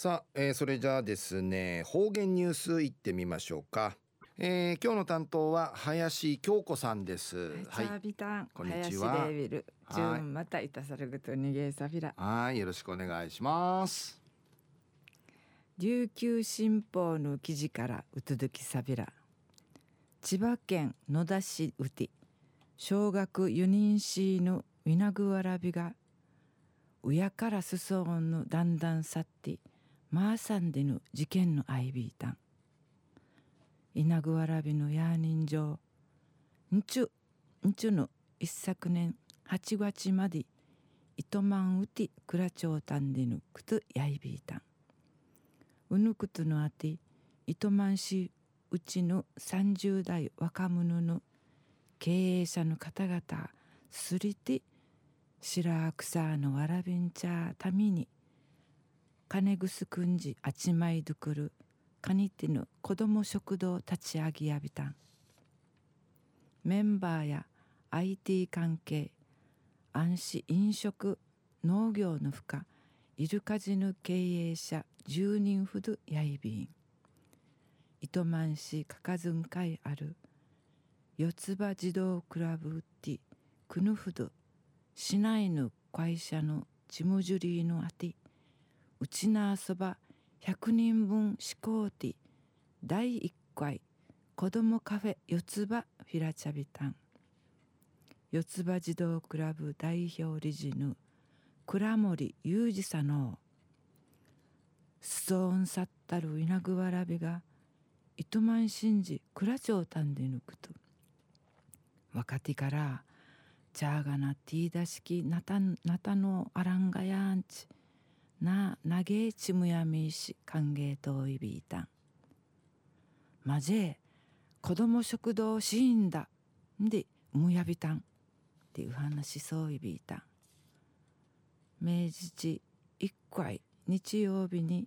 さあ、えー、それじゃあですね方言ニュースいってみましょうか、えー、今日の担当は林京子さんです。はい、こんにちは。またいたさるぐと逃げさびら。はいよろしくお願いします。琉球新報の記事からうつづきさびら。千葉県野田市うて小学4人しのウィナグワラビが親からすそんのだんだん去ってマーサンでの事件のアイビータン。稲具わらびのヤーニン城。んちゅんちゅの一昨年8月まで糸満うて倉町たんでぬくとやいびいたんうぬくとのあて糸満市うちの30代若者の経営者の方々すりて白草のわらびんちゃたみに金ぐすくんじあちまいどくる。かにてぬ子ども食堂立ち上げやびたん。メンバーや IT 関係安心飲食農業の負荷イルカジヌ経営者10人ほどやいびん。糸満市かかずん会ある。四つ葉児童クラブウッディクヌフド市内の会社のチムジュリーのあて。うちなそば100人分思考ティ第1回子どもカフェ四つ葉フィラチャビタン四つ葉児童クラブ代表理事の倉森裕二さのストーンサッタル稲具わらびが糸満新寺倉町丹で抜くと。若手からチャーガナティーダ式ナタナタのアランガヤンチ。ななげちむやみし歓迎といびいたん。まぜ子供食堂シーンだんでむやびたん。っていう話そういびいたん。明治地一回日曜日に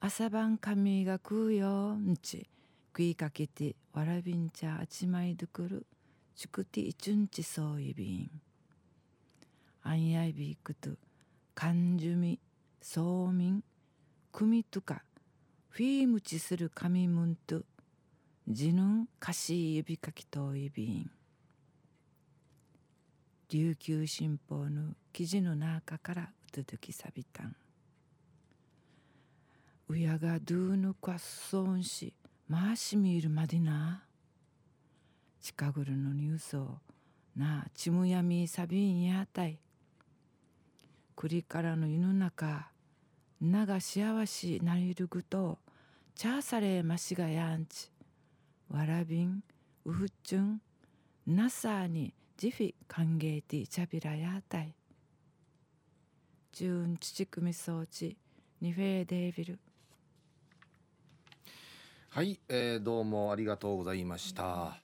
朝晩髪が食うよんち食いかけてわらびんちゃあちまいどくるちくていちゅんちそういびん。あんやいびくとかんじゅみそうみん組とかフィームチする紙むんとじぬんかし指かきといびん琉球新報の記事の中からうつづきさびたん。うやがドゥーヌクワッソンしまーしみるまでな。近ぐるのニュースをなあちむやみさびんやたい。栗からの湯の中なが幸しなりるぐとチャーサレーマシガヤンチわらびんウフチュンナサーにジフィ歓迎ティチャビラヤータイジュンチチクミ装置ニフェーデービル。はい、えー、どうもありがとうございました。